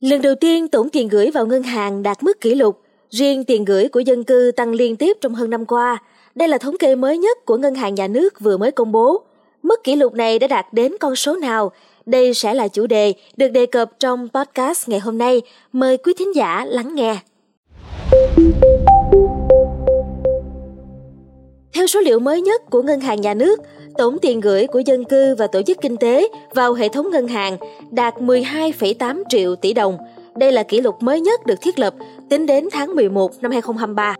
Lần đầu tiên tổng tiền gửi vào ngân hàng đạt mức kỷ lục, riêng tiền gửi của dân cư tăng liên tiếp trong hơn năm qua. Đây là thống kê mới nhất của Ngân hàng Nhà nước vừa mới công bố. Mức kỷ lục này đã đạt đến con số nào? Đây sẽ là chủ đề được đề cập trong podcast ngày hôm nay. Mời quý thính giả lắng nghe. Theo số liệu mới nhất của Ngân hàng Nhà nước, tổng tiền gửi của dân cư và tổ chức kinh tế vào hệ thống ngân hàng đạt 12,8 triệu tỷ đồng. Đây là kỷ lục mới nhất được thiết lập tính đến tháng 11 năm 2023.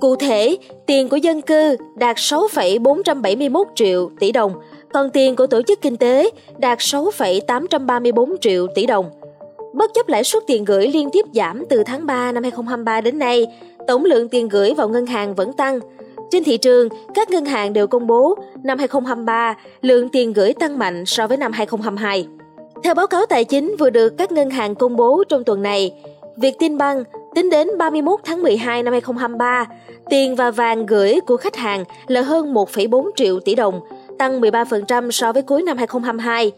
Cụ thể, tiền của dân cư đạt 6,471 triệu tỷ đồng, còn tiền của tổ chức kinh tế đạt 6,834 triệu tỷ đồng. Bất chấp lãi suất tiền gửi liên tiếp giảm từ tháng 3 năm 2023 đến nay, tổng lượng tiền gửi vào ngân hàng vẫn tăng – trên thị trường, các ngân hàng đều công bố năm 2023 lượng tiền gửi tăng mạnh so với năm 2022. Theo báo cáo tài chính vừa được các ngân hàng công bố trong tuần này, Vietinbank tính đến 31 tháng 12 năm 2023, tiền và vàng gửi của khách hàng là hơn 1,4 triệu tỷ đồng, tăng 13% so với cuối năm 2022.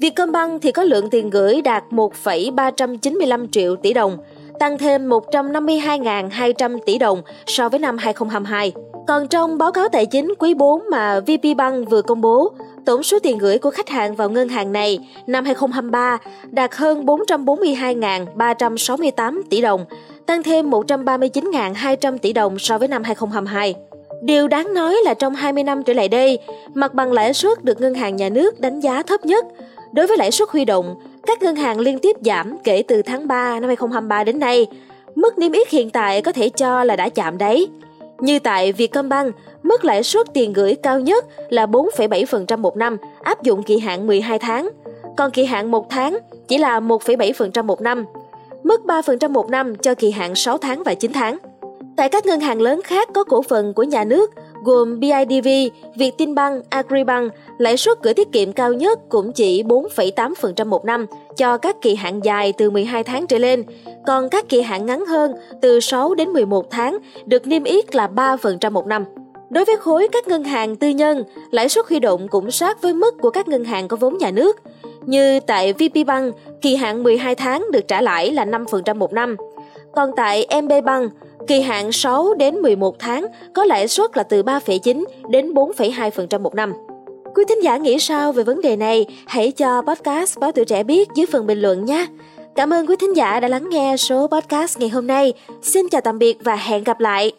Vietcombank thì có lượng tiền gửi đạt 1,395 triệu tỷ đồng, tăng thêm 152.200 tỷ đồng so với năm 2022. Còn trong báo cáo tài chính quý 4 mà VP Bank vừa công bố, tổng số tiền gửi của khách hàng vào ngân hàng này năm 2023 đạt hơn 442.368 tỷ đồng, tăng thêm 139.200 tỷ đồng so với năm 2022. Điều đáng nói là trong 20 năm trở lại đây, mặt bằng lãi suất được ngân hàng nhà nước đánh giá thấp nhất. Đối với lãi suất huy động, các ngân hàng liên tiếp giảm kể từ tháng 3 năm 2023 đến nay. Mức niêm yết hiện tại có thể cho là đã chạm đáy. Như tại Vietcombank, mức lãi suất tiền gửi cao nhất là 4,7% một năm, áp dụng kỳ hạn 12 tháng, còn kỳ hạn 1 tháng chỉ là 1,7% một năm, mức 3% một năm cho kỳ hạn 6 tháng và 9 tháng. Tại các ngân hàng lớn khác có cổ phần của nhà nước gồm BIDV, Vietinbank, Agribank, lãi suất gửi tiết kiệm cao nhất cũng chỉ 4,8% một năm cho các kỳ hạn dài từ 12 tháng trở lên, còn các kỳ hạn ngắn hơn từ 6 đến 11 tháng được niêm yết là 3% một năm. Đối với khối các ngân hàng tư nhân, lãi suất huy động cũng sát với mức của các ngân hàng có vốn nhà nước. Như tại VPBank, kỳ hạn 12 tháng được trả lãi là 5% một năm. Còn tại MB Bank, kỳ hạn 6 đến 11 tháng có lãi suất là từ 3,9 đến 4,2% một năm. Quý thính giả nghĩ sao về vấn đề này? Hãy cho podcast Báo Tuổi Trẻ biết dưới phần bình luận nhé. Cảm ơn quý thính giả đã lắng nghe số podcast ngày hôm nay. Xin chào tạm biệt và hẹn gặp lại.